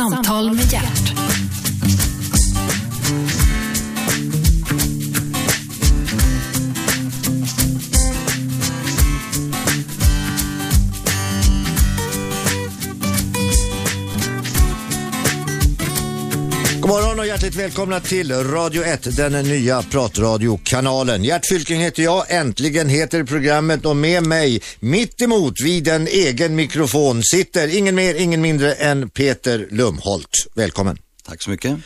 Samtal med hjärt. Hjärtligt välkomna till Radio 1, den nya pratradiokanalen. Gert Fylking heter jag, äntligen heter programmet och med mig mitt emot vid en egen mikrofon sitter ingen mer, ingen mindre än Peter Lumholt. Välkommen. Tack så mycket.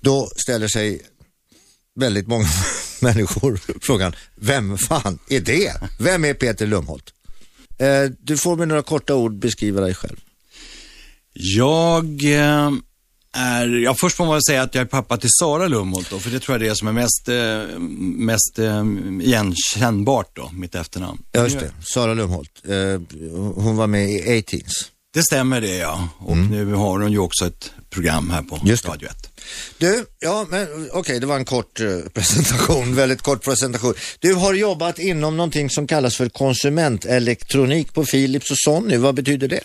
Då ställer sig väldigt många människor frågan, vem fan är det? Vem är Peter Lumholt? Eh, du får med några korta ord beskriva dig själv. Jag eh, är, ja först får man väl säga att jag är pappa till Sara Lumholt då, för det tror jag är det som är mest, eh, mest eh, igenkännbart då, mitt efternamn. Ja, just det. Sara Lumholt. Eh, hon var med i A-Teens. Det stämmer det ja, och nu har hon ju också ett program här på Mm. Just. Radio 1. Du, ja men okej, det var en kort eh, presentation, väldigt kort presentation. Du har jobbat inom någonting som kallas för konsumentelektronik på Philips och Sony. Vad betyder det?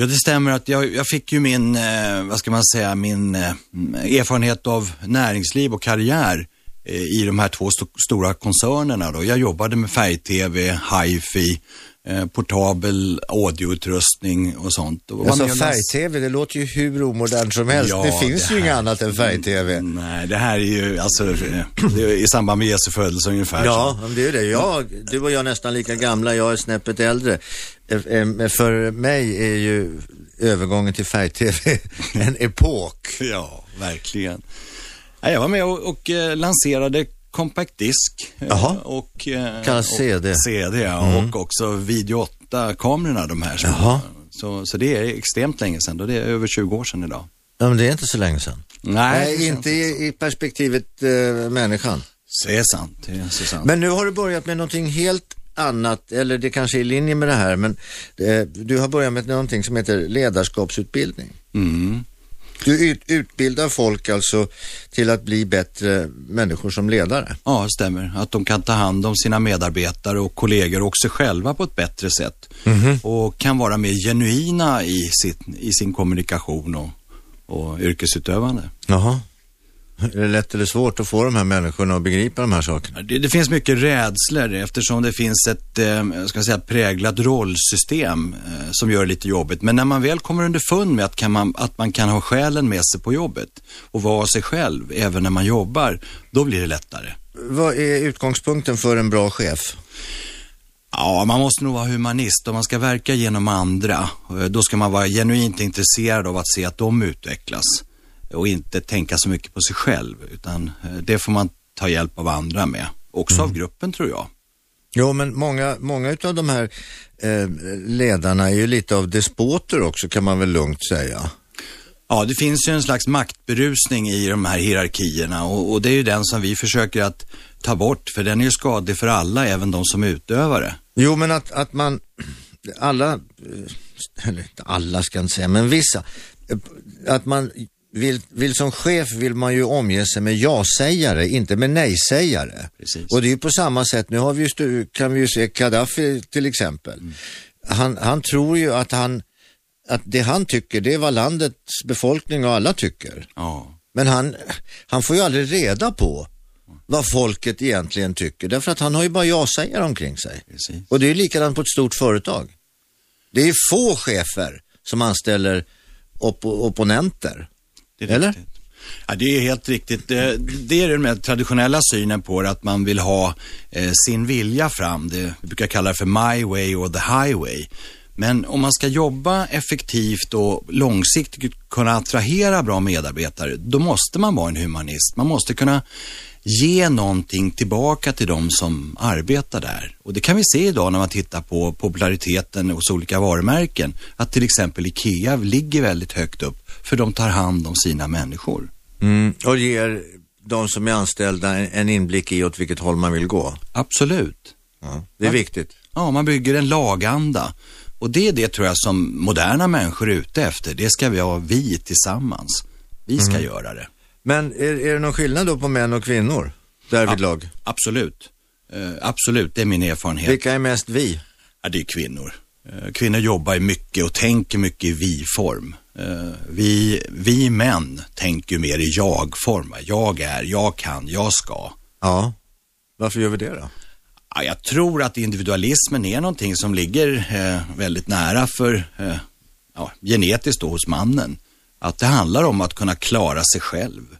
Ja, det stämmer att jag, jag fick ju min, eh, vad ska man säga, min eh, erfarenhet av näringsliv och karriär eh, i de här två st stora koncernerna. Då. Jag jobbade med färg-tv, hifi, eh, portabel audioutrustning och sånt. Och Alltså färg-tv, det låter ju hur omodernt som helst. Ja, det finns det ju inget här- annat än färg-tv. Nej, det här är ju alltså det är i samband med Jesu födelse ungefär. Ja, det är det. Jag, du och jag är nästan lika gamla, jag är snäppet äldre. Eh, eh, För mig är ju övergången till färg-tv en epok. Ja, verkligen. Jag var med och, och lanserade Compact Disc. eh, Jaha. Och, eh, Kallas CD. CD, ja. Och också Video 8-kamerorna, de här. Som, Jaha. Så, så det är extremt länge sedan, och det är över 20 år sedan idag. Ja, men det är inte så länge sedan. Nej, Nej, inte i, i perspektivet eh, människan. Det är sant, det är så sant. Men nu har du börjat med någonting helt annat, eller det kanske är i linje med det här, men eh, du har börjat med någonting som heter ledarskapsutbildning. Mm. Du ut, utbildar folk alltså till att bli bättre människor som ledare. Ja, det stämmer. Att de kan ta hand om sina medarbetare och kollegor och sig själva på ett bättre sätt. Mhm. Och kan vara mer genuina i, sitt, i sin kommunikation och, och yrkesutövande. Jaha. Är det lätt eller svårt att få de här människorna att begripa de här sakerna? Det, det finns mycket rädslor eftersom det finns ett eh, jag ska säga, präglat rollsystem eh, som gör det lite jobbigt. Men när man väl kommer underfund med att, man, att man kan ha själen med sig på jobbet och vara sig själv även när man jobbar, då blir det lättare. Vad är utgångspunkten för en bra chef? Ja, man måste nog vara humanist. Om man ska verka genom andra, eh, då ska man vara genuint intresserad av att se att de utvecklas och inte tänka så mycket på sig själv, utan eh, det får man ta hjälp av andra med. Också av gruppen tror jag. Jo, men många, många av de här eh, ledarna är ju lite av despoter också kan man väl lugnt säga. Ja, det finns ju en slags maktberusning i de här hierarkierna och, och det är ju den som vi försöker att ta bort, för den är ju skadlig för alla, även de som är utövare. Jo, men att, att man, alla, eh, eller inte alla ska jag inte säga, men vissa, eh, att man vill, vill som chef vill man ju omge sig med ja-sägare, inte med nej-sägare. Och det är ju på samma sätt, nu har vi ju kan vi ju se Gaddafi till exempel. Han, han tror ju att han, att det han tycker, det är vad landets befolkning och alla tycker. Ja, Men han, han får ju aldrig reda på vad folket egentligen tycker, därför att han har ju bara ja-sägare omkring sig. precis. Och det är likadant på ett stort företag. Det är få chefer som anställer op opponenter. Eller? Riktigt. Ja, det är helt riktigt. Det, är den mer traditionella synen på det, att man vill ha eh, sin vilja fram. Det, vi brukar kalla det för my way or the highway. Men om man ska jobba effektivt och långsiktigt kunna attrahera bra medarbetare, då måste man vara en humanist. Man måste kunna ge någonting tillbaka till de som arbetar där. Och det kan vi se idag när man tittar på populariteten hos olika varumärken. Att till exempel IKEA ligger väldigt högt upp för de tar hand om sina människor. Mm. Och ger de som är anställda en, inblick i åt vilket håll man vill gå. Absolut. Ja. Det är viktigt. Ja, man bygger en laganda. Och det är det tror jag som moderna människor är ute efter. Det ska vi ha vi tillsammans. Vi ska göra det. Men är, är det någon skillnad då på män och kvinnor därvidlag? Absolut. Eh, absolut, det är min erfarenhet. Vilka är mest vi? Ja, det är kvinnor. Eh, Kvinnor jobbar ju mycket och tänker mycket i vi-form. Eh, vi, vi män tänker mer i jag-form. Jag är, jag kan, jag ska. Ja, varför gör vi det då? Ja, jag tror att individualismen är någonting som ligger väldigt nära för ja, genetiskt då hos mannen. Att det handlar om att kunna klara sig själv.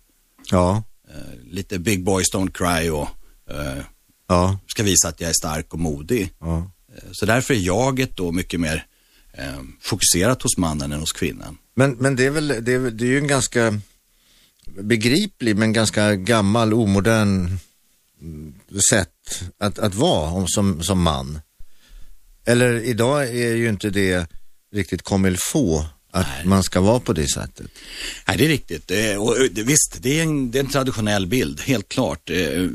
Ja. Eh, lite big boys don't cry och eh, ja. ska visa att jag är stark och modig. Ja. Eh, så därför är jaget då mycket mer eh, fokuserat hos mannen än hos kvinnan. Men, men det, är väl, det, är, det är ju en ganska begriplig men ganska gammal, omodern sätt att, att vara som, som man. Eller idag är ju inte det riktigt comme få att Nej. man ska vara på det sättet. Nej, det är riktigt. Eh, och visst, det är, en, det är en traditionell bild, helt klart. Eh,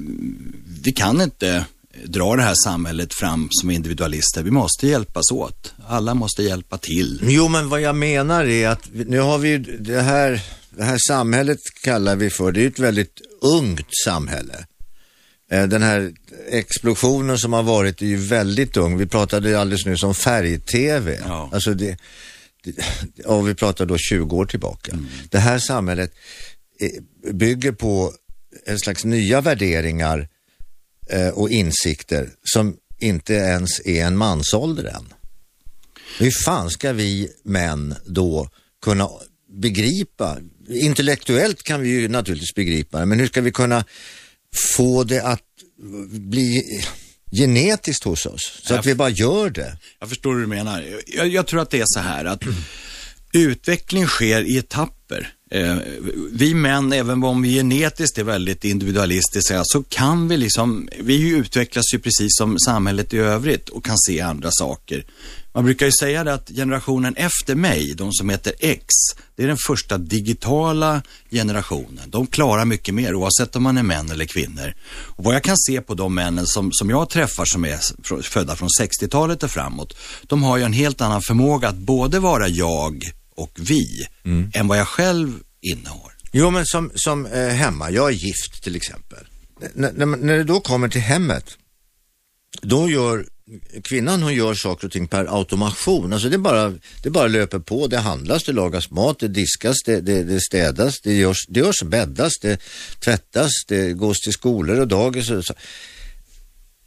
vi kan inte dra det här samhället fram som individualister. Vi måste hjälpas åt. Alla måste hjälpa till. Jo, men vad jag menar är att nu har vi det här, det här samhället kallar vi för, det är ett väldigt ungt samhälle. Eh, den här explosionen som har varit är ju väldigt ung. Vi pratade alldeles nyss om färg-tv. Ja. Alltså det, och vi pratar då 20 år tillbaka. Mm. Det här samhället eh, bygger på en slags nya värderingar eh, och insikter som inte ens är en mansålder än. Hur fan ska vi män då kunna begripa, intellektuellt kan vi ju naturligtvis begripa det, men hur ska vi kunna få det att bli genetiskt hos oss, så jag att vi bara gör det. Jag förstår hur du menar. Jag, jag tror att det är så här att utveckling sker i etapper. Eh, vi män, även om vi genetiskt är väldigt individualistiska, så kan vi liksom, vi utvecklas ju precis som samhället i övrigt och kan se andra saker. Man brukar ju säga det att generationen efter mig, de som heter X, det är den första digitala generationen. De klarar mycket mer oavsett om man är män eller kvinnor. Och vad jag kan se på de männen som, som jag träffar som är födda från 60-talet och framåt, de har ju en helt annan förmåga att både vara jag och vi mm. än vad jag själv innehar. Jo, men som, som eh, hemma, jag är gift till exempel. N när det då kommer till hemmet, då gör kvinnan hon gör saker och ting per automation. Alltså det bara, det bara löper på, det handlas, det lagas mat, det diskas, det, det, det städas, det görs, det görs bäddas, det tvättas, det gås till skolor och dagis och så.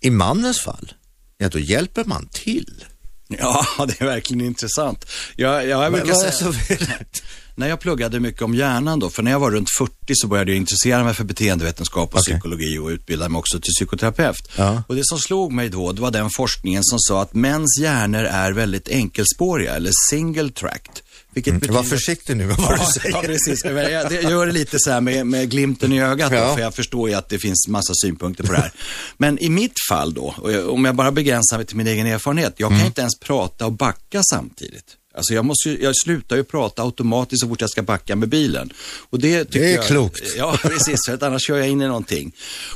I mannens fall, ja då hjälper man till. Ja, det är verkligen intressant. Jag, jag brukar säga... Så när jag pluggade mycket om hjärnan då, för när jag var runt 40 så började jag intressera mig för beteendevetenskap och okay. psykologi och utbilda mig också till psykoterapeut. Ja. Och det som slog mig då, det var den forskningen som sa att mäns hjärnor är väldigt enkelspåriga eller single tracked. Vilket mm. betyder... Var försiktig nu med vad du säger. Ja, precis. Jag, gör det lite så här med, med glimten i ögat, ja. då, för jag förstår ju att det finns massa synpunkter på det här. Men i mitt fall då, om jag bara begränsar mig till min egen erfarenhet, jag kan mm. inte ens prata och backa samtidigt. Alltså jag, måste, jag slutar ju prata automatiskt så fort jag ska backa med bilen. Och det, tycker det är jag, klokt. Ja, precis. För att annars kör jag in i någonting.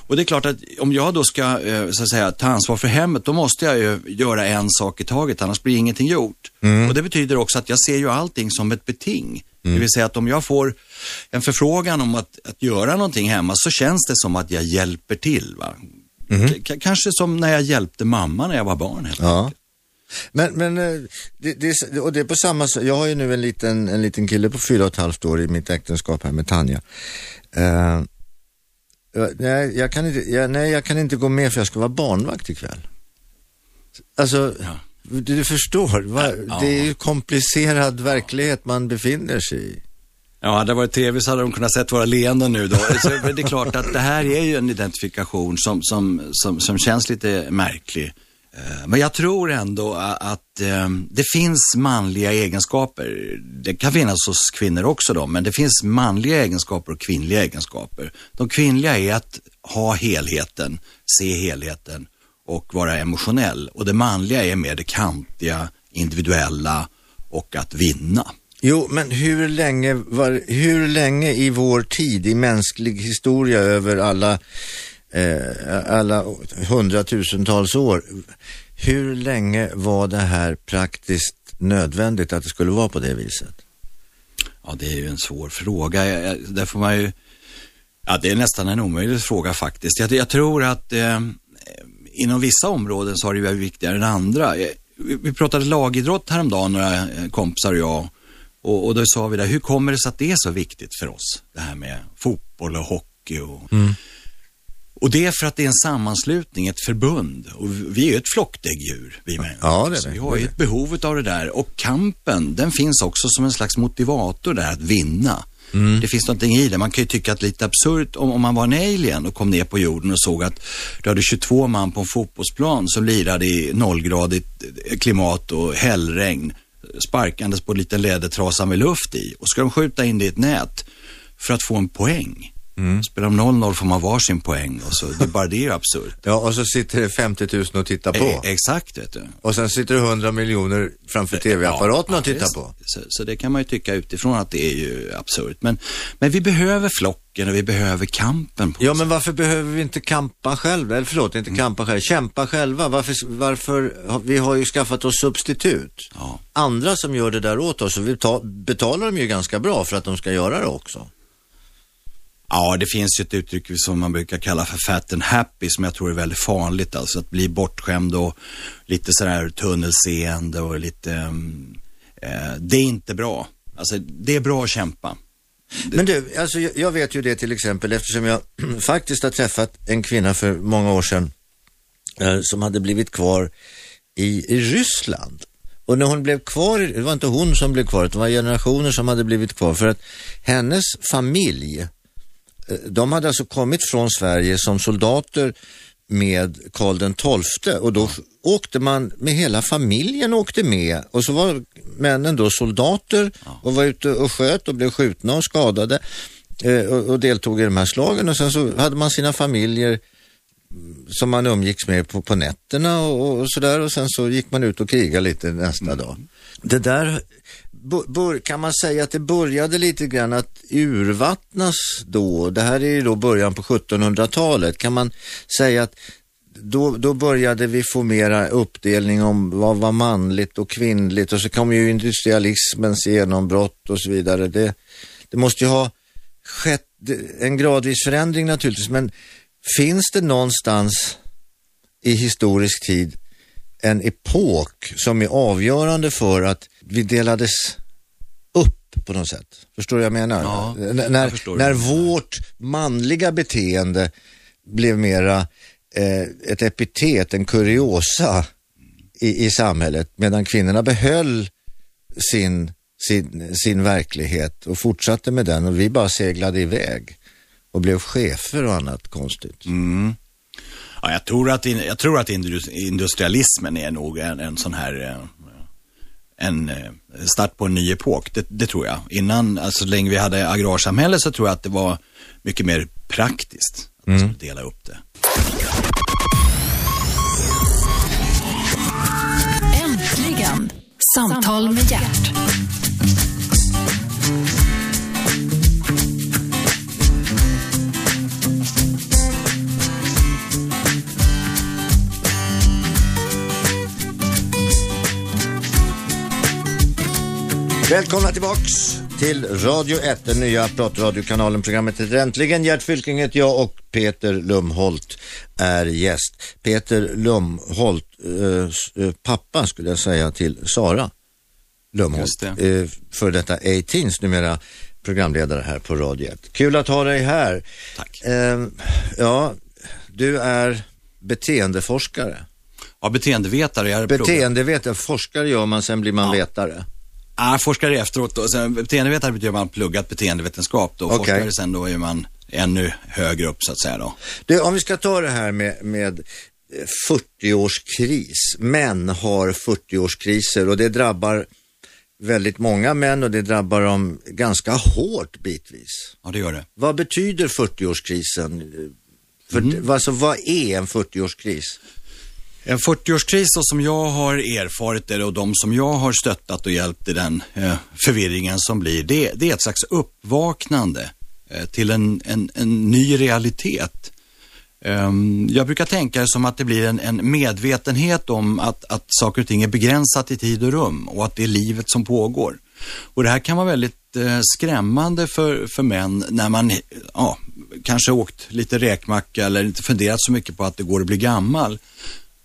Och det är klart att om jag då ska eh, så att säga, ta ansvar för hemmet, då måste jag ju göra en sak i taget, annars blir ingenting gjort. Mm. Och det betyder också att jag ser ju allting som ett beting. Mm. Det vill säga att om jag får en förfrågan om att, att göra någonting hemma så känns det som att jag hjälper till. Va? Mm. Kanske som när jag hjälpte mamma när jag var barn. Helt ja. Men, men eh, det, det, och det är på samma sätt, jag har ju nu en liten, en liten kille på fyra och ett halvt år i mitt äktenskap här med Tanja. Uh, nej, jag kan inte, jag, nej, jag kan inte gå med för jag ska vara barnvakt ikväll. Alltså, ja. du, du, förstår, va? Ja. det är ju komplicerad verklighet man befinner sig i. Ja, hade det varit tv så hade de kunnat sett våra leenden nu då. Så det är klart att det här är ju en identifikation som, som, som, som känns lite märklig. Eh, men jag tror ändå att ehm, det finns manliga egenskaper. Det kan finnas hos kvinnor också då, men det finns manliga egenskaper och kvinnliga egenskaper. De kvinnliga är att ha helheten, se helheten och vara emotionell. Och det manliga är mer det kantiga, individuella och att vinna. Jo, men hur länge, var, hur länge i vår tid, i mänsklig historia över alla eh, alla hundratusentals år. Hur länge var det här praktiskt nödvändigt att det skulle vara på det viset? Ja, det är ju en svår fråga. Där får man ju, ja, det är nästan en omöjlig fråga faktiskt. Jag, jag tror att eh, inom vissa områden så har det varit viktigare än andra. Eh, vi pratade lagidrott häromdagen, några kompisar och jag. Och, och då sa vi där, hur kommer det sig att det är så viktigt för oss? Det här med fotboll och hockey och Mm. Och det är för att det är en sammanslutning, ett förbund. Och vi är ju ett flockdäggdjur, vi människor. Ja, det är Så vi. vi har ju ett behov av det där. Och kampen, den finns också som en slags motivator där att vinna. Mm. Det finns någonting i det. Man kan ju tycka att det är lite absurt om, om man var en alien och kom ner på jorden och såg att du hade 22 man på en fotbollsplan som lirade i nollgradigt klimat och hällregn sparkandes på en liten lädertrasa med luft i. Och ska de skjuta in det i ett nät för att få en poäng. Mm. Spelar de 0-0 får man varsin poäng och så, det, bara det är absurt. Ja, och så sitter det 50 000 och tittar på. E- exakt, vet du. Och sen sitter det 100 miljoner framför tv-apparaten Ja, och tittar på. Så, så det kan man ju tycka utifrån att det är ju absurt. Men, men vi behöver flocken och vi behöver kampen. På Ja, men varför behöver vi inte kampa själva? Eller förlåt, inte kampa själva, kämpa själva. Varför, varför, vi har ju skaffat oss substitut. Ja. Andra som gör det där åt oss och vi ta, betalar dem ju ganska bra för att de ska göra det också. Ja, det finns ju ett uttryck som man brukar kalla för fat and happy som jag tror är väldigt farligt. Alltså att bli bortskämd och lite sådär tunnelseende och lite... Mm, eh, det är inte bra. Alltså, det är bra att kämpa. Men du, alltså jag, vet ju det till exempel eftersom jag faktiskt har träffat en kvinna för många år sedan eh, som hade blivit kvar i, i Ryssland. Och när hon blev kvar, det var inte hon som blev kvar, det var generationer som hade blivit kvar för att hennes familj, de hade alltså kommit från Sverige som soldater med Karl den XII och då åkte man med hela familjen åkte med och så var männen då soldater och var ute och sköt och blev skjutna och skadade eh, och, och deltog i de här slagen och sen så hade man sina familjer mm, som man umgicks med på, på nätterna och, och sådär och sen så gick man ut och krigade lite nästa dag. Det där, kan man säga att det började lite grann att urvattnas då, det här är ju då början på 1700-talet, kan man säga att då, då började vi få mera uppdelning om vad var manligt och kvinnligt och så kom ju industrialismens genombrott och så vidare. Det, det måste ju ha skett en gradvis förändring naturligtvis, men finns det någonstans i historisk tid en epok som är avgörande för att vi delades upp på något sätt? Förstår du vad jag menar? Ja, N- jag när när vårt manliga beteende blev mera eh, ett epitet, en kuriosa i, i samhället, medan kvinnorna behöll sin, sin, sin verklighet och fortsatte med den och vi bara seglade iväg och blev chefer och annat konstigt. Mm. Ja, jag, tror att, jag tror att indus- industrialismen är nog en, en sån här eh, en eh, start på en ny epok. Det, det tror jag. Innan, alltså så länge vi hade agrarsamhälle så tror jag att det var mycket mer praktiskt att man skulle dela upp det. Äntligen! Samtal med hjärt. Välkomna tillbaks till Radio 1, den nya pratradiokanalen. Programmet heter Äntligen. Gert Fylking heter jag och Peter Lumholt är gäst. Peter Lumholt, eh, eh, pappa skulle jag säga till Sara Lumholt. Det. Eh, för detta 18 numera programledare här på Radio 1. Kul att ha dig här. Tack. Eh, ja, du är beteendeforskare. Ja, beteendevetare. Jag pluggat- Beteendevetare, forskare gör man, sen blir man vetare. Ah, forskare efteråt då. Sen, beteendevetare betyder man pluggat beteendevetenskap då. Okej. Forskare sen då är man ännu högre upp så att säga då. Du, om vi ska ta det här med, med eh, 40-årskris. Män har 40-årskriser och det drabbar väldigt många män och det drabbar dem ganska hårt bitvis. Ja, det gör det. Vad betyder 40-årskrisen? För, alltså, vad är en 40-årskris? En 40-årskris som jag har erfarit det och de som jag har stöttat och hjälpt i den eh, förvirringen som blir, det, det är ett slags uppvaknande eh, till en, en, en ny realitet. Ehm, jag brukar tänka det som att det blir en, en medvetenhet om att, att saker och ting är begränsat i tid och rum och att det är livet som pågår. Och det här kan vara väldigt eh, skrämmande för, för män när man ja, kanske åkt lite räkmacka eller inte funderat så mycket på att det går att bli gammal.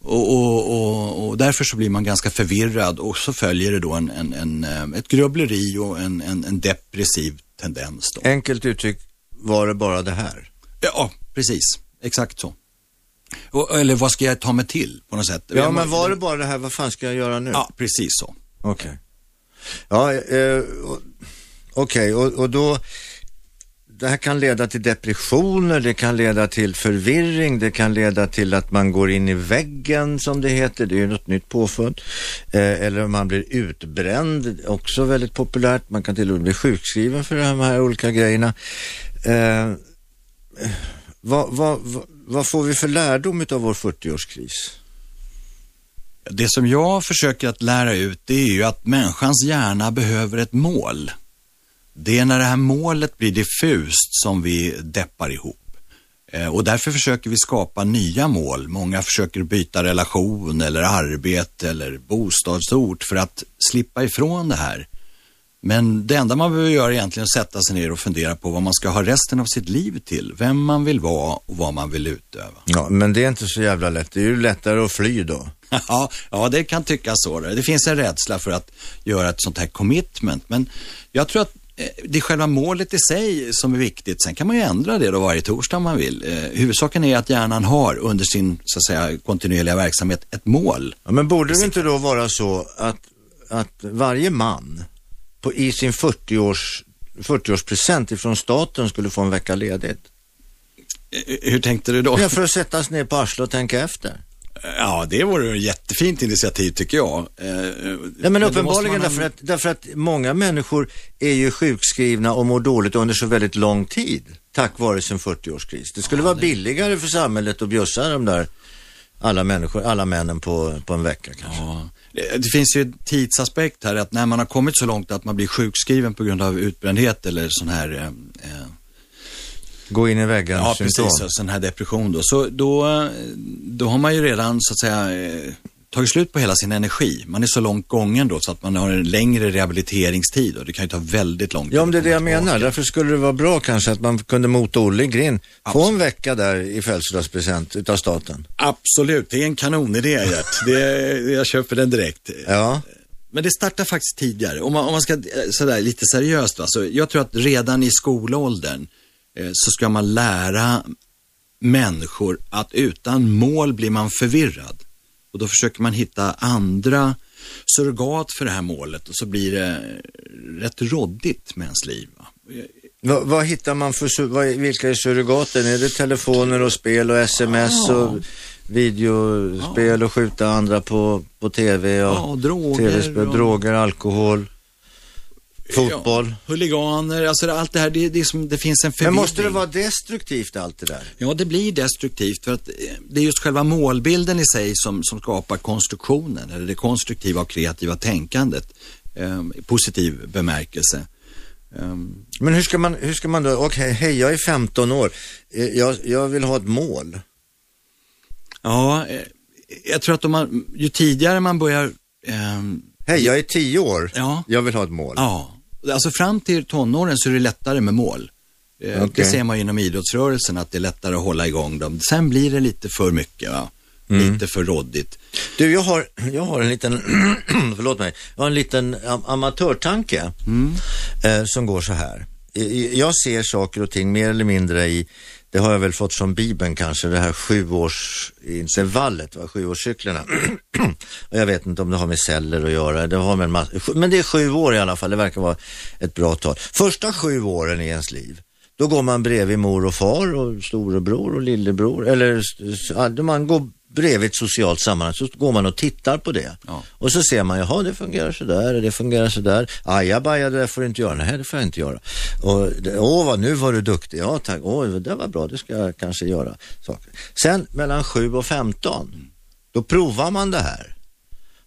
Och, och, och, och, därför så blir man ganska förvirrad och så följer det då en, en, en eh, ett grubbleri och en, en, depressiv tendens. Då. Enkelt uttryckt var det bara det här? Ja, precis. Exakt så. Och, eller vad ska jag ta mig till på något sätt? Ja, men var det bara det här, vad fan ska jag göra nu? Ja, precis så. Okej. Okay. Ja, eh, okej, okay. och, och då det här kan leda till depressioner, det kan leda till förvirring, det kan leda till att man går in i väggen som det heter, det är ju något nytt påfund. Eh, eller man blir utbränd, också väldigt populärt. Man kan till och med bli sjukskriven för de här olika grejerna. Eh, vad, vad, vad, får vi för lärdom av vår 40-årskris? Det som jag försöker att lära ut det är ju att människans hjärna behöver ett mål. Det är när det här målet blir diffust som vi deppar ihop. Eh, och därför försöker vi skapa nya mål. Många försöker byta relation eller arbete eller bostadsort för att slippa ifrån det här. Men det enda man behöver göra är egentligen att sätta sig ner och fundera på vad man ska ha resten av sitt liv till. Vem man vill vara och vad man vill utöva. Ja, men det är inte så jävla lätt. Det är ju lättare att fly då. ja, ja, det kan tyckas så. Det finns en rädsla för att göra ett sånt här commitment. Men jag tror att det är själva målet i sig som är viktigt. Sen kan man ju ändra det då varje torsdag om man vill. Eh, huvudsaken är att hjärnan har under sin så att säga, kontinuerliga verksamhet ett mål. Ja, men borde det inte då vara så att, att varje man på, i sin 40-års 40-årspresent ifrån staten skulle få en vecka ledigt? Eh, hur tänkte du då? Ja, för att sätta sig ner på arslet och tänka efter. Ja, det vore ett jättefint initiativ tycker jag. Eh, ja, men uppenbarligen man... därför, att, därför att många människor är ju sjukskrivna och mår dåligt under så väldigt lång tid tack vare sin 40-årskris. Det skulle ja, vara det... billigare för samhället att bjussa de där alla människor, alla männen på, på en vecka kanske. Ja. Det finns ju en tidsaspekt här att när man har kommit så långt att man blir sjukskriven på grund av utbrändhet eller sån här eh, eh Gå in i väggen Ja, symptom. precis. Sån här depression då. Så då, då har man ju redan så att säga eh, tagit slut på hela sin energi. Man är så långt gången då så att man har en längre rehabiliteringstid och det kan ju ta väldigt lång tid. Ja, om det är det jag menar. Därför skulle det vara bra kanske att man kunde mota Olle i grind. Få en vecka där i födelsedagspresent utav staten. Absolut, det är en kanonidé Gert. det, jag köper den direkt. Ja. Men det startar faktiskt tidigare. Om man, om man ska, eh, sådär lite seriöst, alltså, jag tror att redan i skolåldern så ska man lära människor att utan mål blir man förvirrad. Och då försöker man hitta andra surrogat för det här målet och så blir det rätt råddigt med ens liv. Vad, vad hittar man för, vad, vilka är surrogaten? Är det telefoner och spel och sms ja. och videospel ja. och skjuta andra på, på tv och ja, droger, och... droger, alkohol? Fotboll. Ja, huliganer, alltså allt det här, det, det, som, det finns en förvirring. Men måste det vara destruktivt allt det där? Ja, det blir destruktivt för att eh, det är just själva målbilden i sig som, som skapar konstruktionen, eller det konstruktiva och kreativa tänkandet, eh, positiv bemärkelse. Um, Men hur ska man, hur ska man då, okej, okay, hej, jag är 15 år, eh, jag, jag vill ha ett mål. Ja, eh, jag tror att man, ju tidigare man börjar eh, Hej, jag är 10 år. Ja. Jag vill ha ett mål. Ja, Alltså fram till tonåren så är det lättare med mål. Eh, okay. Det ser man ju inom idrottsrörelsen att det är lättare att hålla igång dem. Sen blir det lite för mycket, va? Mm. lite för råddigt. Du, jag har, jag har en liten, förlåt mig, jag har en liten amatörtanke mm. eh, som går så här. Jag ser saker och ting mer eller mindre i det har jag väl fått från Bibeln kanske, det här sjuårsintervallet, va? sjuårscyklerna. och jag vet inte om det har med celler att göra, det har med massa, men det är sju år i alla fall, det verkar vara ett bra tal. Första sju åren i ens liv, då går man bredvid mor och far och storebror och lillebror, eller man går bredvid ett socialt sammanhang så går man och tittar på det. Ja. Och så ser man, jaha det fungerar sådär, det fungerar sådär. Ajabaja, det där får du inte göra. Nej, det får jag inte göra. Och, åh, vad, nu var du duktig. Ja, tack. Åh, det var bra, det ska jag kanske göra. Saker. Sen mellan 7 och 15, då provar man det här.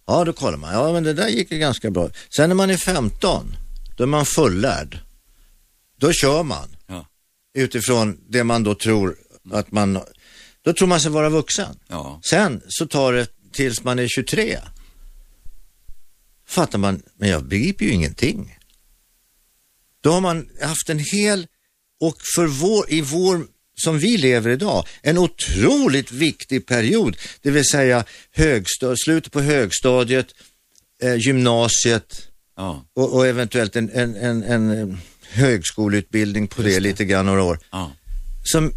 Ja, då kollar man. Ja, men det där gick ju ganska bra. Sen när man är 15, då är man fullärd. Då kör man. Ja. Utifrån det man då tror att man då tror man sig vara vuxen. Ja. Sen så tar det tills man är 23. Fattar man, men jag begriper ju ingenting. Då har man haft en hel, och för vår, i vår som vi lever idag, en otroligt viktig period, det vill säga högstad, slutet på högstadiet, eh, gymnasiet Ja. och, och eventuellt en, en, en, en högskoleutbildning på det, lite grann några år, Ja. som,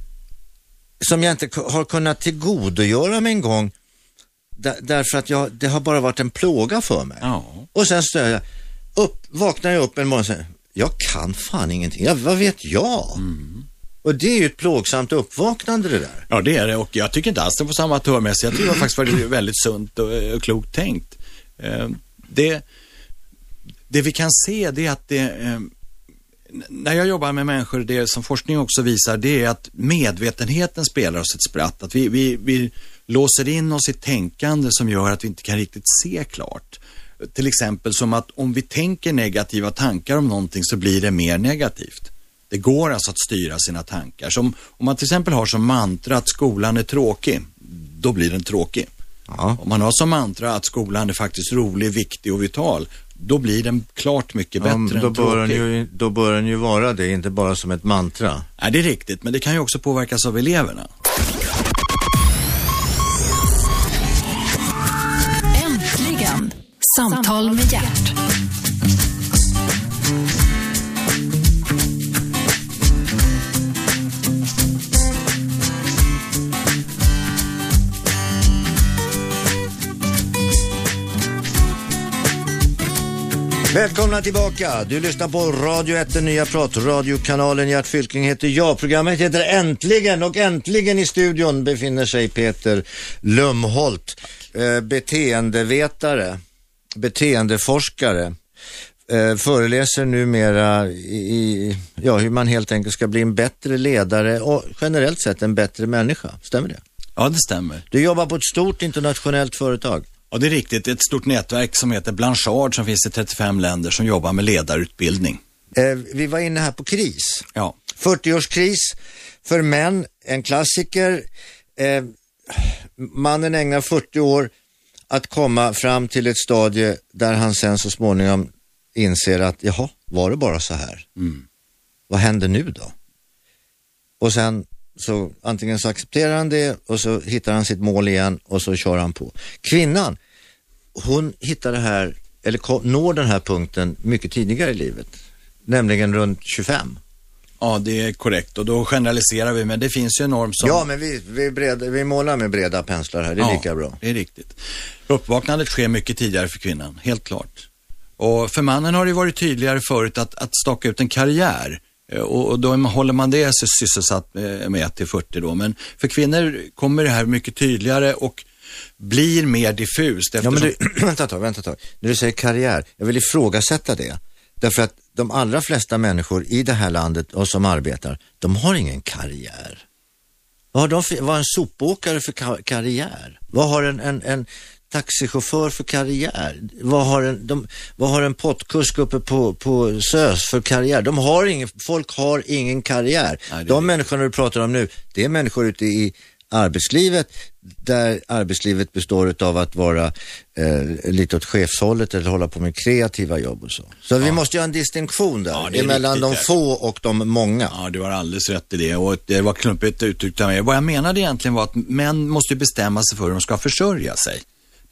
som jag inte har kunnat tillgodogöra mig en gång där, därför att jag, det har bara varit en plåga för mig. Ja. Och sen står jag upp, vaknar jag upp en morgon och säger, jag kan fan ingenting, ja, vad vet jag? Mm. Och det är ju ett plågsamt uppvaknande det där. Ja, det är det och jag tycker inte alls det på samma amatörmässigt. Jag tycker det faktiskt var väldigt sunt och, eh, och klokt tänkt. Eh, Det, det vi kan se det är att det, eh, när jag jobbar med människor, det som forskning också visar, det är att medvetenheten spelar oss ett spratt. Att vi, vi, vi låser in oss i tänkande som gör att vi inte kan riktigt se klart. Till exempel som att om vi tänker negativa tankar om någonting så blir det mer negativt. Det går alltså att styra sina tankar. Som, om man till exempel har som mantra att skolan är tråkig, då blir den tråkig. Ja. Om man har som mantra att skolan är faktiskt rolig, viktig och vital, då blir den klart mycket bättre Ja, då, än bör den tråkig. ju, då bör den ju vara det, inte bara som ett mantra. Nej, det är riktigt, men det kan ju också påverkas av eleverna. Äntligen! Samtal med hjärt. Välkomna tillbaka! Du lyssnar på Radio 1, den nya pratradiokanalen. Gert Fylking heter jag. Programmet heter Äntligen och äntligen i studion befinner sig Peter Lumholt, eh, beteendevetare, beteendeforskare. Eh, föreläser numera i, i ja, hur man helt enkelt ska bli en bättre ledare och generellt sett en bättre människa. Stämmer det? Ja, det stämmer. Du jobbar på ett stort internationellt företag. Ja, det är riktigt. Ett stort nätverk som heter Blanchard som finns i 35 länder som jobbar med ledarutbildning. Eh, vi var inne här på kris. Ja, 40-årskris för män, en klassiker. Eh, mannen ägnar 40 år att komma fram till ett stadie där han sen så småningom inser att jaha, var det bara så här? Mm. Vad händer nu då? Och sen så antingen så accepterar han det och så hittar han sitt mål igen och så kör han på. Kvinnan, hon hittar det här, eller når den här punkten mycket tidigare i livet, nämligen runt 25. ja det är korrekt och då generaliserar vi, men det finns ju en norm som... Ja, men vi, vi, breda, vi målar med breda penslar här, det är Ja, lika bra. det är riktigt. Uppvaknandet sker mycket tidigare för kvinnan, helt klart. Och för mannen har det varit tydligare förut att, att staka ut en karriär. Eh, Och, då håller man det sig sysselsatt med, med till 40 då. Men för kvinnor kommer det här mycket tydligare och blir mer diffust. Ja, Eftersom... men du, vänta ett tag, vänta ett tag. När du säger karriär, jag vill ifrågasätta det. Därför att de allra flesta människor i det här landet och som arbetar, de har ingen karriär. Vad har de för, vad har en sopåkare för ka- karriär? Vad har en, en, en taxichaufför för karriär? Vad har en, de, vad har en pottkusk uppe på, på SÖS för karriär? De har ingen, folk har ingen karriär. Nej, de människorna du pratar om nu, det är människor ute i arbetslivet där arbetslivet består av att vara eh, lite åt chefshållet eller hålla på med kreativa jobb och så. Så vi måste göra en distinktion där Ja, riktigt, de ja. få och de många. Ja, du har alldeles rätt i det och det var klumpigt uttryckt av mig. Vad jag menade egentligen var att män måste bestämma sig för hur de ska försörja sig.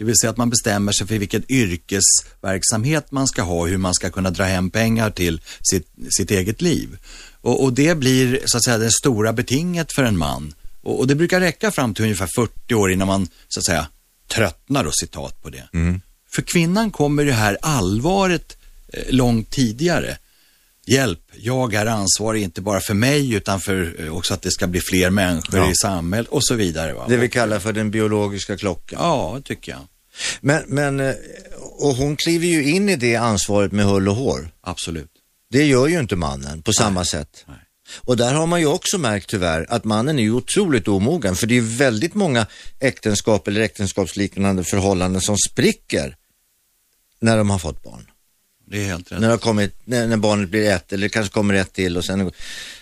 Det vill säga att man bestämmer sig för vilken yrkesverksamhet man ska ha och hur man ska kunna dra hem pengar till sitt, sitt eget liv. Och, och det blir så att säga det stora betinget för en man. Och, och det brukar räcka fram till ungefär 40 år innan man så att säga tröttnar och citat på det. För kvinnan kommer det här allvaret eh, långt tidigare. Hjälp, jag är ansvarig inte bara för mig utan för eh, också att det ska bli fler människor Ja. i samhället och så vidare. Va? Det vi kallar för den biologiska klockan. Ja, tycker jag. Men, men, eh, och hon kliver ju in i det ansvaret med hull och hår. Absolut. Det gör ju inte mannen på samma sätt. Nej. Och där har man ju också märkt tyvärr att mannen är ju otroligt omogen. För det är ju väldigt många äktenskap eller äktenskapsliknande förhållanden som spricker när de har fått barn. Det är helt rätt. När, det har kommit, när, när barnet blir ett eller kanske kommer ett till och sen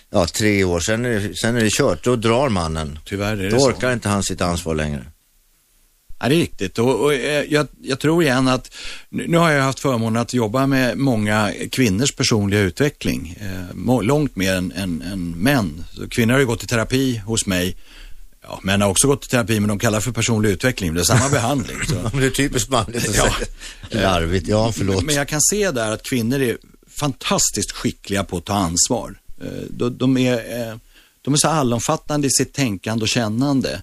ja, tre år, sen är, det, sen är det kört. Då drar mannen. Tyvärr är det Då så. orkar inte han sitt ansvar längre. Ja, det är riktigt. Och, och eh, jag, jag, tror igen att nu, nu, har jag haft förmånen att jobba med många kvinnors personliga utveckling. Eh, långt mer än, än, än män. Så kvinnor har ju gått i terapi hos mig. Ja, män har också gått i terapi, men de kallar det för personlig utveckling. Det är samma behandling. Så. det är typiskt manligt att ja. säga. Larvigt, ja förlåt. Men jag kan se där att kvinnor är fantastiskt skickliga på att ta ansvar. Eh, de, de är, eh, de är så allomfattande i sitt tänkande och kännande.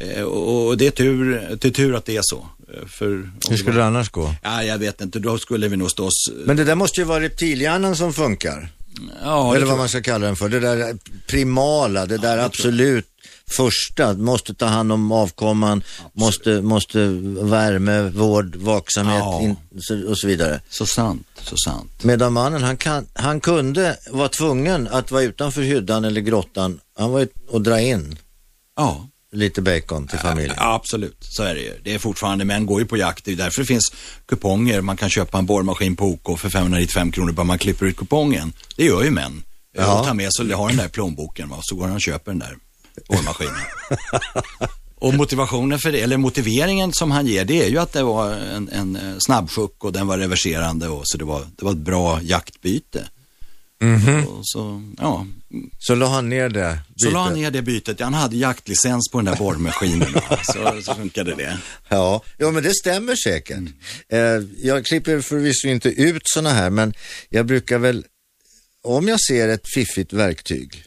Eh, och det är tur, det är tur att det är så. För Hur skulle det, annars gå? Ja, jag vet inte, då skulle vi nog stå oss... Men det där måste ju vara reptilhjärnan som funkar. Ja, Eller vad man ska kalla den för. Det där primala, det där absolut första, måste ta hand om avkomman, måste, måste värme, vård, vaksamhet ja. in, och så vidare. Så sant, så sant. Medan mannen, han, kan, han kunde vara tvungen att vara utanför hyddan eller grottan, han var och dra in. Ja lite bacon till familjen. Ja, absolut, så är det ju. Det är fortfarande, män går ju på jakt. Det är därför det finns kuponger. Man kan köpa en borrmaskin på OK för 595 kronor bara man klipper ut kupongen. Det gör ju män. Ja. Och tar med sig, har den där plånboken va? så går han och köper den där borrmaskinen. och motivationen för det, eller motiveringen som han ger, det är ju att det var en, en snabbsjuck och den var reverserande och så det var, det var ett bra jaktbyte. Mm -hmm. så, ja. så la han ner det bytet? Så la han ner det bytet. Han hade jaktlicens på den där borrmaskinen. så, så funkade det. Ja, ja, men det stämmer säkert. Mm. Eh, jag klipper förvisso inte ut sådana här, men jag brukar väl, om jag ser ett fiffigt verktyg,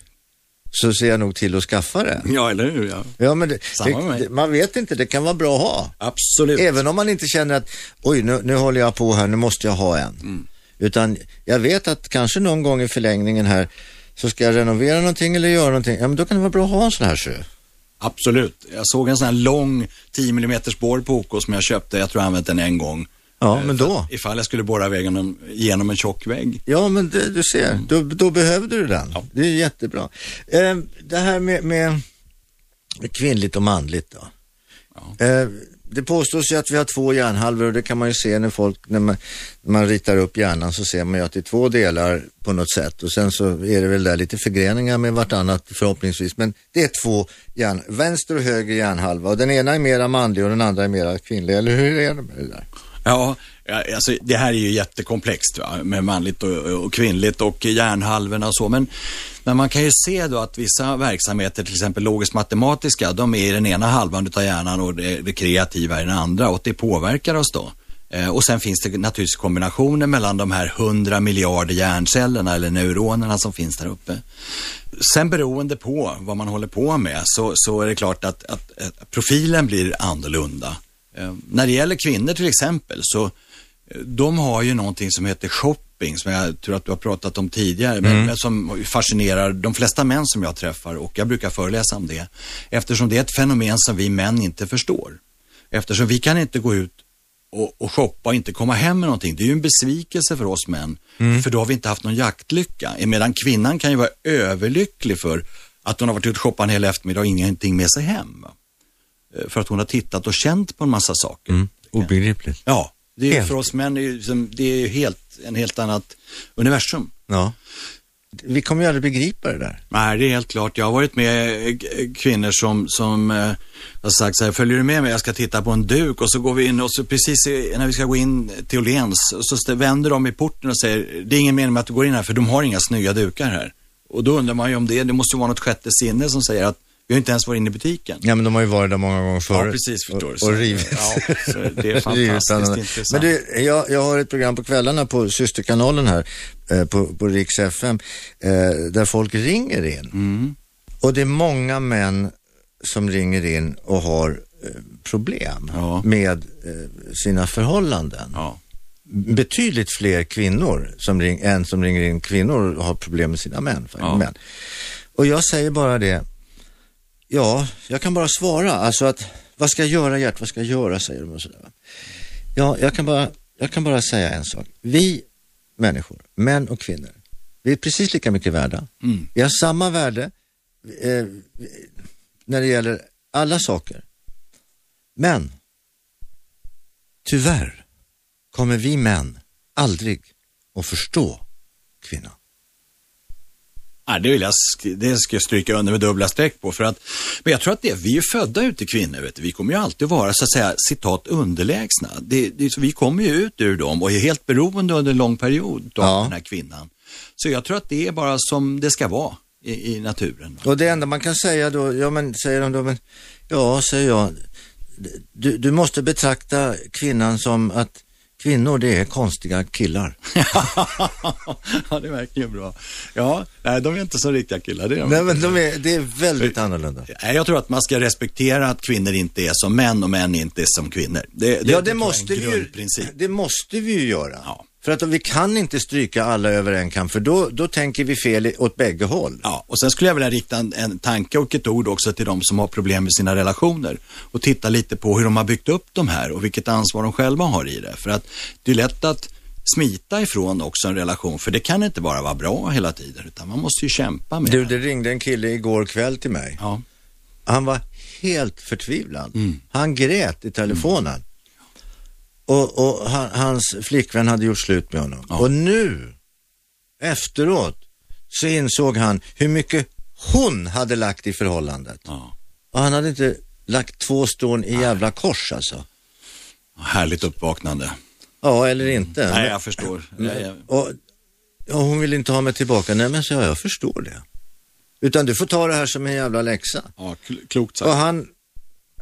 så ser jag nog till att skaffa det. Ja, eller hur? Ja, ja men det, det, man vet inte, det kan vara bra att ha. Absolut. Även om man inte känner att, oj, nu, nu håller jag på här, nu måste jag ha en. Mm. Utan jag vet att kanske någon gång i förlängningen här så ska jag renovera någonting eller göra någonting. Ja, men då kan det vara bra att ha en sån här sjö. Absolut. Jag såg en sån här lång 10 mm borr på OK som jag köpte. Jag tror jag använt den en gång. Ja, eh, men då? Ifall jag skulle borra vägen genom en tjock vägg. Ja, men det, du ser, mm. då, då behövde du den. Ja. Det är jättebra. Eh, det här med, med kvinnligt och manligt då. Ja. Eh, det påstås ju att vi har två hjärnhalvor och det kan man ju se när folk, när man, när man ritar upp hjärnan så ser man ju att det är två delar på något sätt och sen så är det väl där lite förgreningar med vartannat förhoppningsvis. Men det är två hjärn, vänster och höger hjärnhalva och den ena är mera manlig och den andra är mera kvinnlig, eller hur är det med det där? Ja, alltså det här är ju jättekomplext va? med manligt och, och kvinnligt och hjärnhalvorna och så. Men, men man kan ju se då att vissa verksamheter, till exempel logiskt matematiska, de är i den ena halvan av hjärnan och det, det kreativa i den andra och det påverkar oss då. Eh, och sen finns det naturligtvis kombinationer mellan de här hundra miljarder hjärncellerna eller neuronerna som finns där uppe. Sen beroende på vad man håller på med så, så är det klart att, att, att profilen blir annorlunda. Eh, när det gäller kvinnor till exempel så eh, de har ju någonting som heter shopping som jag tror att du har pratat om tidigare mm. men som fascinerar de flesta män som jag träffar och jag brukar föreläsa om det. Eftersom det är ett fenomen som vi män inte förstår. Eftersom vi kan inte gå ut och, och shoppa och inte komma hem med någonting. Det är ju en besvikelse för oss män. Mm. För då har vi inte haft någon jaktlycka. Medan kvinnan kan ju vara överlycklig för att hon har varit ute och shoppat en hel eftermiddag och ingenting med sig hem. Eh, för att hon har tittat och känt på en massa saker. Mm. Obegripligt. Ja, det är för oss män det är helt, en helt annat universum. Ja. Vi kommer ju aldrig begripa det där. Nej, det är helt klart. Jag har varit med eh, kvinnor som, som eh, har sagt så här, följer du med mig? Jag ska titta på en duk och så går vi in och så precis när vi ska gå in till Åhléns så vänder de i porten och säger, det är ingen mening med att du går in här för de har inga snygga dukar här. Och då undrar man ju om det, det måste vara något sjätte sinne som säger att vi har inte ens varit inne i butiken. Ja, men de har ju varit där många gånger förut. Ja, precis, förstår du. Och, och rivit. Ja, det är fantastiskt intressant. Men du, jag, jag har ett program på kvällarna på systerkanalen här, eh, på, på Riks FM, eh, där folk ringer in. Mm. Och det är många män som ringer in och har eh, problem ja. med eh, sina förhållanden. Ja. Betydligt fler kvinnor som ring, än som ringer in kvinnor har problem med sina män. Ja. män. Och jag säger bara det, Ja, jag kan bara svara. Alltså att, vad ska jag göra Gert, vad ska jag göra, säger de och sådär. Ja, jag kan, bara, jag kan bara säga en sak. Vi människor, män och kvinnor, vi är precis lika mycket värda. Mm. Vi har samma värde eh, när det gäller alla saker. Men tyvärr kommer vi män aldrig att förstå kvinnan. Ja, det vill jag, det ska jag stryka under med dubbla streck på. För att, men jag tror att det, vi är födda ute kvinnor, vet du. vi kommer ju alltid vara så att säga citat underlägsna. Det, det, vi kommer ju ut ur dem och är helt beroende under en lång period av Ja. den här kvinnan. Så jag tror att det är bara som det ska vara i, i naturen. Och det enda man kan säga då, ja men säger de då, men ja säger jag, du, du måste betrakta kvinnan som att kvinnor det är konstiga killar. ja, det är verkligen bra. Ja, nej, de är inte så riktiga killar. Det är de Nej men de är, det är väldigt annorlunda. Nej, Jag tror att man ska respektera att kvinnor inte är som män och män inte är som kvinnor. Det, det, ja det måste, vi ju, det måste vi ju göra. Ja. För att vi kan inte stryka alla över en kam för då, då tänker vi fel åt bägge håll. Ja, och sen skulle jag vilja rikta en, en tanke och ett ord också till de som har problem med sina relationer och titta lite på hur de har byggt upp de här och vilket ansvar de själva har i det. För att det är lätt att smita ifrån också en relation, för det kan inte bara vara bra hela tiden, utan man måste ju kämpa med Du, det. det ringde en kille igår kväll till mig. Ja, Han var helt förtvivlad. Mm. Han grät i telefonen. Och, och han, hans flickvän hade gjort slut med honom. Ja. Och nu, efteråt, så insåg han hur mycket hon hade lagt i förhållandet. ja. Och han hade inte lagt två strån i jävla kors alltså. Härligt uppvaknande. Ja, eller inte. Nej, jag förstår. Och, och hon vill inte ha mig tillbaka. Nej, men så jag, jag förstår det. Utan du får ta det här som en jävla läxa. ja, kl- klokt sagt. Och han,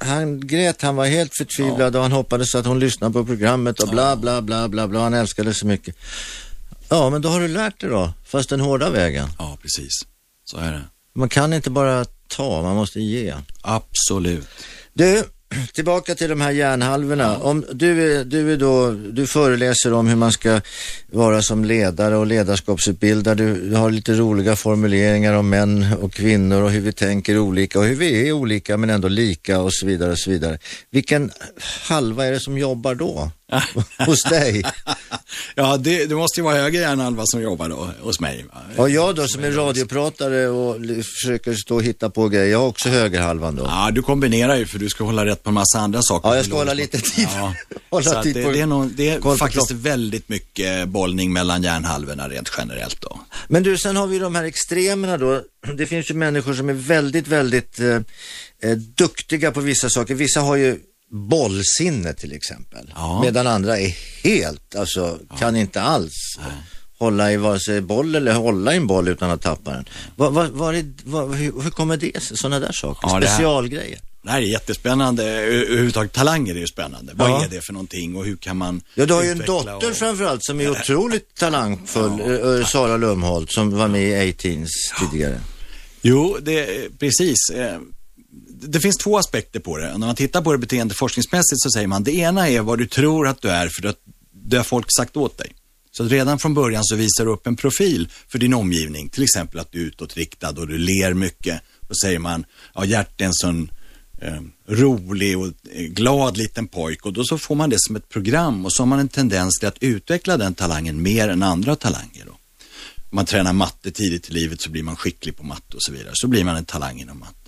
han grät, han var helt förtvivlad och han hoppades att hon lyssnade på programmet och bla bla bla bla bla. Han älskade så mycket. Ja, men då har du lärt dig då, fast den hårda vägen. Ja, precis. Så är det. Man kan inte bara ta, man måste ge. Absolut. Du, tillbaka till de här hjärnhalvorna. Om du, är, du, är då, du föreläser om hur man ska vara som ledare och ledarskapsutbildare. Du, du har lite roliga formuleringar om män och kvinnor och hur vi tänker olika och hur vi är olika men ändå lika och så vidare och så vidare. Vilken halva är det som jobbar då? Hos dig? ja, det, det måste ju vara höger hjärnhalva som jobbar då hos mig. va? Och jag då som är radiopratare och försöker stå och hitta på grejer. Jag har också högerhalvan då. Ja, du kombinerar ju för du ska hålla rätt på en massa andra saker. Ja, jag ska hålla lite tid. Ja. Hålla Så tid det, på- det är, nog, det är faktiskt väldigt mycket bollning mellan hjärnhalvorna rent generellt då. Men du, sen har vi de här extremerna då. Det finns ju människor som är väldigt, väldigt eh, eh, duktiga på vissa saker. Vissa har ju bollsinne till exempel. Ja. Medan andra är helt, alltså kan inte alls eh, hålla i vare sig boll eller hålla i en boll utan att tappa den. Vad, vad, vad är, vad, hur, hur kommer det sig? Sådana där saker? Ja, Specialgrejer? Det här är jättespännande. Överhuvudtaget talanger är ju spännande. Vad Ja. är det för någonting och hur kan man Ja, du har ju en dotter och... framförallt som är otroligt talangfull, eh, eh, Sara Lumholt, som var med i A-Teens tidigare. Jo, det, precis. Det finns två aspekter på det. När man tittar på det beteendeforskningsmässigt så säger man det ena är vad du tror att du är för att det har folk sagt åt dig. Så att redan från början så visar du upp en profil för din omgivning. Till exempel att du är utåtriktad och du ler mycket. Då säger man, ja Gert är en sån eh, rolig och eh, glad liten pojk och då så får man det som ett program och så har man en tendens till att utveckla den talangen mer än andra talanger. Då. Om man tränar matte tidigt i livet så blir man skicklig på matte och så vidare. Så blir man en talang inom matte.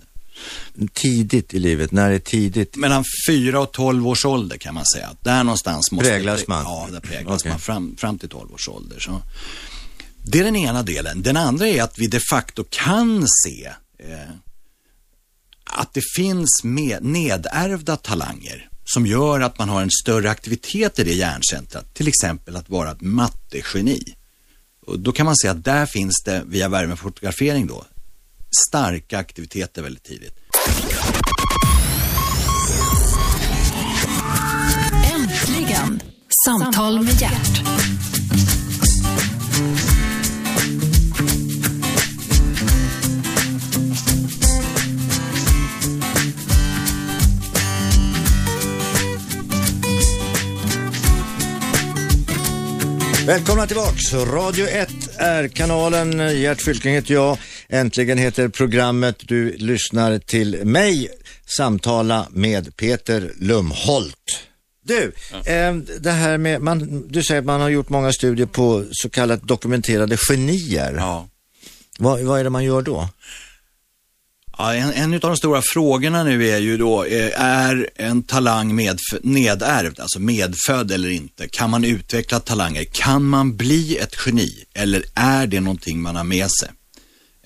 Tidigt i livet, när är tidigt? Mellan 4 och 12 års ålder kan man säga. Där någonstans måste Präglas man? Ja, där präglas Okej. man fram, fram till 12 års ålder. Så. Det är den ena delen. Den andra är att vi de facto kan se eh, att det finns med, nedärvda talanger som gör att man har en större aktivitet i det hjärncentrat. Till exempel att vara ett mattegeni. Och då kan man se att där finns det via värmefotografering då starka aktiviteter väldigt tidigt. Äntligen! Samtal med hjärt. Välkomna tillbaks. Radio 1 är kanalen. Gert Fylking heter jag. Äntligen heter programmet. Du lyssnar till mig samtala med Peter Lumholt. Du, eh, det här med, man, du säger att man har gjort många studier på så kallat dokumenterade genier. Ja. Vad, vad är det man gör då? Ja, en, en av de stora frågorna nu är ju då, eh, är en talang med, nedärvd, alltså medfödd eller inte? Kan man utveckla talanger? Kan man bli ett geni? Eller är det någonting man har med sig?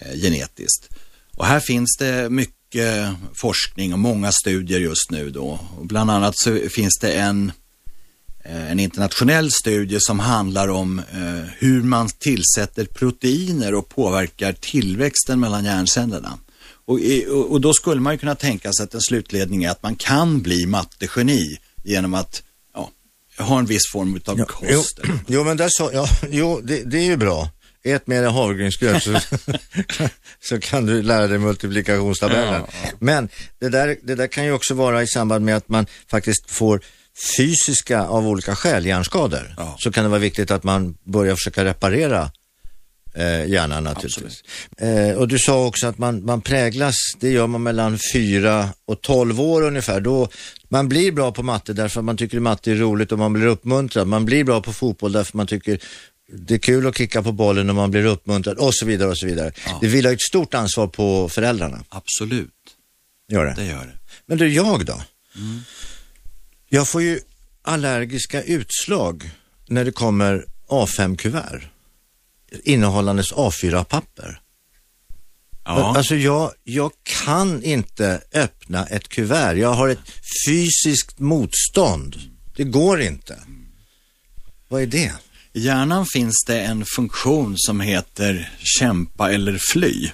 Eh, genetiskt. Och här finns det mycket forskning och många studier just nu då. Bland annat så finns det en, eh, en internationell studie som handlar om eh, hur man tillsätter proteiner och påverkar tillväxten mellan hjärncellerna. Och, och, då skulle man ju kunna tänka sig att en slutledning är att man kan bli mattegeni genom att ja, ha en viss form av kost. Jo, jo, men där så, ja, jo, det, det är ju bra. Ät mer havregrynsgröt så, så kan du lära dig multiplikationstabellen. Ja. Men det där, det där kan ju också vara i samband med att man faktiskt får fysiska av olika skäl hjärnskador. Ja. Så kan det vara viktigt att man börjar försöka reparera eh, hjärnan naturligtvis. Eh, och du sa också att man, man präglas, det gör man mellan 4 och 12 år ungefär. Då, man blir bra på matte därför att man tycker att matte är roligt och man blir uppmuntrad. Man blir bra på fotboll därför att man tycker det är kul att kicka på bollen och man blir uppmuntrad och så vidare och så vidare. Ja. Det vilar ett stort ansvar på föräldrarna. Absolut. Gör det? Det gör det. Men du, jag då? Mm. Jag får ju allergiska utslag när det kommer A5-kuvert innehållandes A4-papper. Ja. Alltså jag, jag kan inte öppna ett kuvert. Jag har ett fysiskt motstånd. Det går inte. Vad är det? I hjärnan finns det en funktion som heter kämpa eller fly.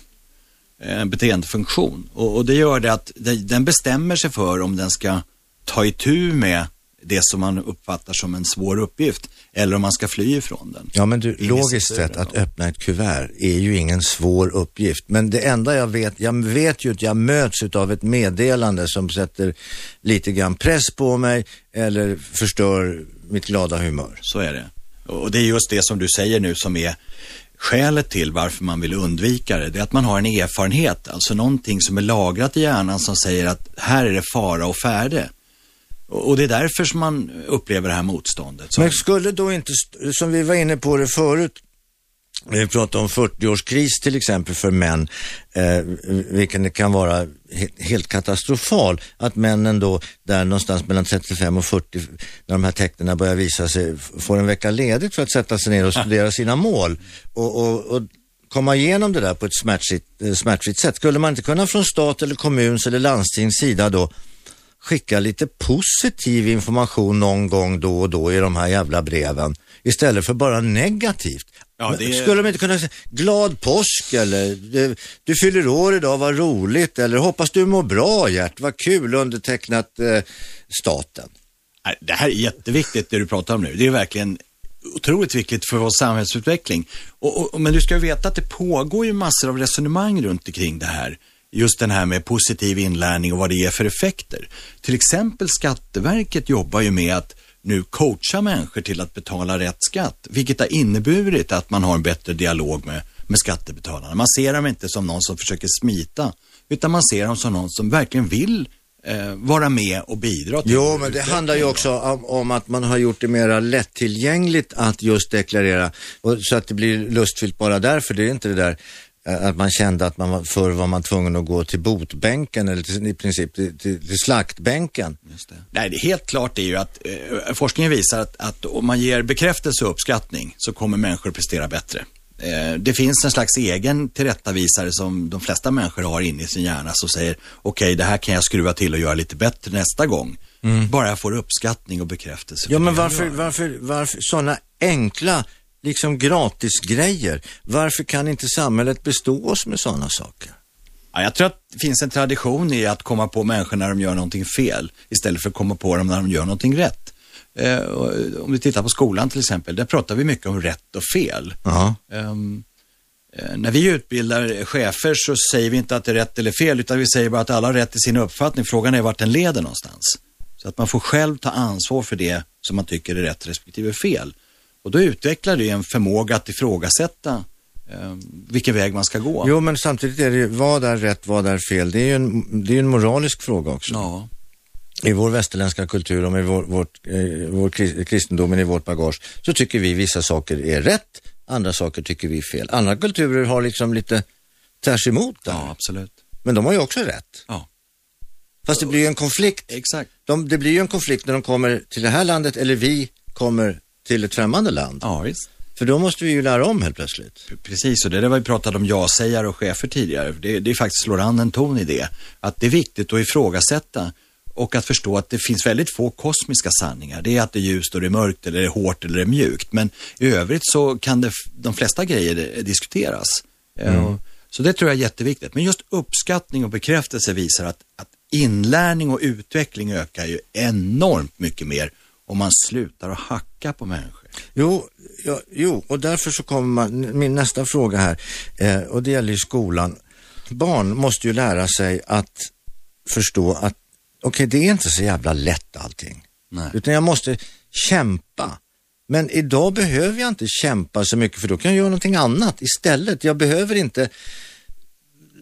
En beteendefunktion. Och, och det gör det att den bestämmer sig för om den ska ta itu med det som man uppfattar som en svår uppgift eller om man ska fly ifrån den. Ja, men du, logiskt sett att öppna ett kuvert är ju ingen svår uppgift. Men det enda jag vet, jag vet ju att jag möts av ett meddelande som sätter lite grann press på mig eller förstör mitt glada humör. Så är det. Och det är just det som du säger nu som är skälet till varför man vill undvika det. Det är att man har en erfarenhet, alltså någonting som är lagrat i hjärnan som säger att här är det fara och färde. Och det är därför som man upplever det här motståndet. Men skulle då inte, som vi var inne på det förut, vi pratar om 40-årskris till exempel för män, eh, vilken kan vara helt katastrofal. Att männen då, där någonstans mellan 35 och 40, när de här tecknen börjar visa sig, får en vecka ledigt för att sätta sig ner och studera sina mål. Och, och, och komma igenom det där på ett smärtfritt, eh, smärtfritt sätt. Skulle man inte kunna från stat eller kommuns eller landstings sida då skicka lite positiv information någon gång då och då i de här jävla breven istället för bara negativt. Ja, det... Skulle de inte kunna säga glad påsk eller du fyller år idag, vad roligt eller hoppas du mår bra Gert, vad kul undertecknat eh, staten. Det här är jätteviktigt det du pratar om nu. Det är verkligen otroligt viktigt för vår samhällsutveckling. Och, och, men du ska veta att det pågår ju massor av resonemang runt omkring det här just den här med positiv inlärning och vad det ger för effekter. Till exempel Skatteverket jobbar ju med att nu coacha människor till att betala rätt skatt, vilket har inneburit att man har en bättre dialog med, med skattebetalarna. Man ser dem inte som någon som försöker smita, utan man ser dem som någon som verkligen vill eh, vara med och bidra till Jo, men det handlar ju också om, om, att man har gjort det mera lättillgängligt att just deklarera, och, så att det blir lustfyllt bara därför. Det är inte det där att man kände att man förr var man tvungen att gå till botbänken eller till, i princip till, till, till slaktbänken. Det. Nej, det är helt klart är ju att eh, forskningen visar att, att om man ger bekräftelse och uppskattning så kommer människor prestera bättre. Eh, det finns en slags egen tillrättavisare som de flesta människor har inne i sin hjärna som säger okej, okay, det här kan jag skruva till och göra lite bättre nästa gång. Mm. Bara jag får uppskattning och bekräftelse. Ja, men varför, varför, varför sådana enkla liksom gratisgrejer. Varför kan inte samhället bestå oss med sådana saker? Ja, jag tror att det finns en tradition i att komma på människor när de gör någonting fel istället för att komma på dem när de gör någonting rätt. Eh, om vi tittar på skolan till exempel, där pratar vi mycket om rätt och fel. Uh -huh. eh, när vi utbildar chefer så säger vi inte att det är rätt eller fel, utan vi säger bara att alla har rätt i sin uppfattning. Frågan är vart den leder någonstans. Så att man får själv ta ansvar för det som man tycker är rätt respektive fel. Och då utvecklar det en förmåga att ifrågasätta eh, vilken väg man ska gå. Jo, men samtidigt är det ju, vad är rätt, vad är fel? Det är ju en, det är en moralisk fråga också. Ja. I vår västerländska kultur och med vår, vårt, eh, vår kristendomen i vårt bagage så tycker vi vissa saker är rätt, andra saker tycker vi är fel. Andra kulturer har liksom lite tvärs emot där. Ja, absolut. Men de har ju också rätt. Ja. Fast det blir ju en konflikt. Exakt. De, det blir ju en konflikt när de kommer till det här landet eller vi kommer till ett främmande land. Ja, visst. För då måste vi ju lära om helt plötsligt. Precis, och det där var vi pratade om ja-sägare och chefer tidigare. Det, det är faktiskt slår an en ton i det. Att det är viktigt att ifrågasätta och att förstå att det finns väldigt få kosmiska sanningar. Det är att det är ljust och det är mörkt eller det är hårt eller det är mjukt. Men i övrigt så kan det, de flesta grejer diskuteras. Mm. Så det tror jag är jätteviktigt. Men just uppskattning och bekräftelse visar att, att inlärning och utveckling ökar ju enormt mycket mer om man slutar att hacka på människor. Jo, ja, jo och därför så kommer man, min nästa fråga här, eh, och det gäller ju skolan. Barn måste ju lära sig att förstå att okej, okay, det är inte så jävla lätt allting. Nej. Utan jag måste kämpa. Men idag behöver jag inte kämpa så mycket för då kan jag göra någonting annat istället. Jag behöver inte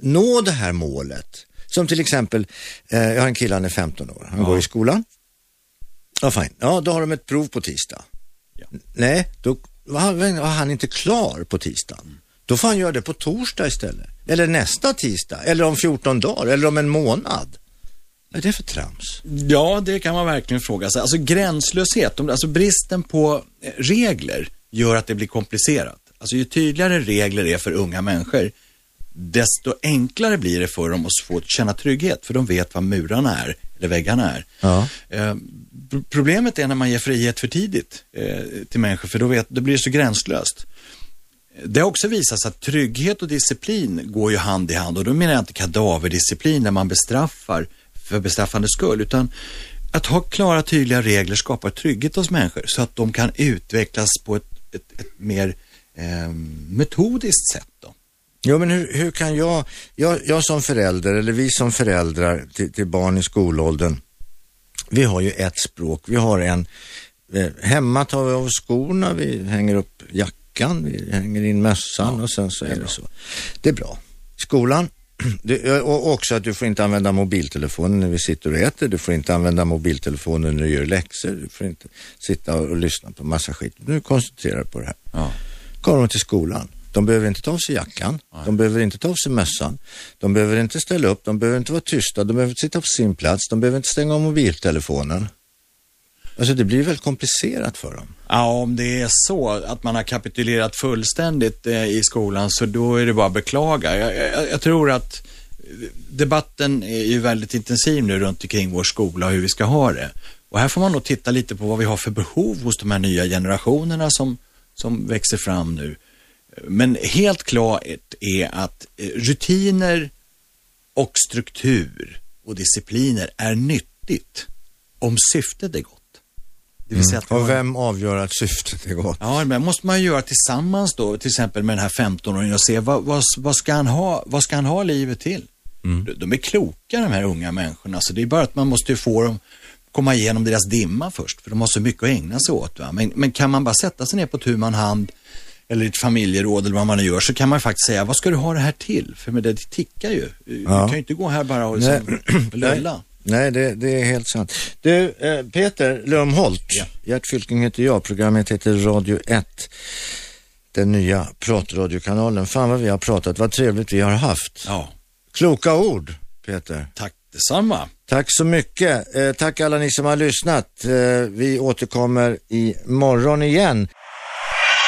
nå det här målet. Som till exempel, eh, jag har en kille, han är 15 år, han ja. går i skolan. Ja, fine. Ja, då har de ett prov på tisdag. Ja. Nej, då var han inte klar på tisdagen. Mm. Då får han göra det på torsdag istället. Eller nästa tisdag, eller om 14 dagar, eller om en månad. Vad är det för trams? Ja, det kan man verkligen fråga sig. Alltså gränslöshet, alltså bristen på eh, regler gör att det blir komplicerat. Alltså ju tydligare regler är för unga människor, desto enklare blir det för dem att få känna trygghet, för de vet vad murarna är, eller väggarna är. Ja. Eh, problemet är när man ger frihet för tidigt eh, till människor, för då, vet, då blir det så gränslöst. Det har också visat sig att trygghet och disciplin går ju hand i hand och då menar jag inte kadaverdisciplin där man bestraffar för bestraffande skull, utan att ha klara tydliga regler skapar trygghet hos människor så att de kan utvecklas på ett, ett, ett mer eh, metodiskt sätt. Då. Jo, men hur, hur kan jag, jag, jag som förälder eller vi som föräldrar till, till barn i skolåldern, vi har ju ett språk, vi har en, eh, hemma tar vi av skorna, vi hänger upp jackan, vi hänger in mössan ja, och sen så är det, det så. Det är bra. Skolan, det, och också att du får inte använda mobiltelefonen när vi sitter och äter, du får inte använda mobiltelefonen när du gör läxor, du får inte sitta och lyssna på massa skit. Nu koncentrerar dig på det här. Ja. Kommer de till skolan, de behöver inte ta av sig jackan, Nej. de behöver inte ta av sig mössan, de behöver inte ställa upp, de behöver inte vara tysta, de behöver inte sitta på sin plats, de behöver inte stänga av mobiltelefonen. Alltså det blir väl komplicerat för dem? Ja, om det är så att man har kapitulerat fullständigt eh, i skolan så då är det bara att beklaga. Jag, jag, jag, tror att debatten är ju väldigt intensiv nu runt omkring vår skola och hur vi ska ha det. Och här får man nog titta lite på vad vi har för behov hos de här nya generationerna som, som växer fram nu. Men helt klart är att eh, rutiner och struktur och discipliner är nyttigt om syftet är gott. Det vill säga mm. och vem avgör att syftet är gott? Ja, men måste man göra tillsammans då, till exempel med den här 15-åringen och se vad, vad, vad, ska han ha, vad ska han ha livet till? Mm. De, de är kloka de här unga människorna, så det är bara att man måste få dem komma igenom deras dimma först, för de har så mycket att ägna sig åt. Men, men kan man bara sätta sig ner på tu man hand eller ett familjeråd eller vad man nu gör så kan man faktiskt säga, vad ska du ha det här till? För med det, tickar ju. Ja. Du kan ju inte gå här bara och liksom. Nej, det, det, är helt sant. Du, eh, Peter Lömholt, ja. Gert Fylking heter jag, programmet heter Radio 1, den nya pratradiokanalen. Fan vad vi har pratat, vad trevligt vi har haft. Ja. Kloka ord, Peter. Tack detsamma. Tack så mycket. Eh, tack alla ni som har lyssnat. Eh, vi återkommer i morgon igen.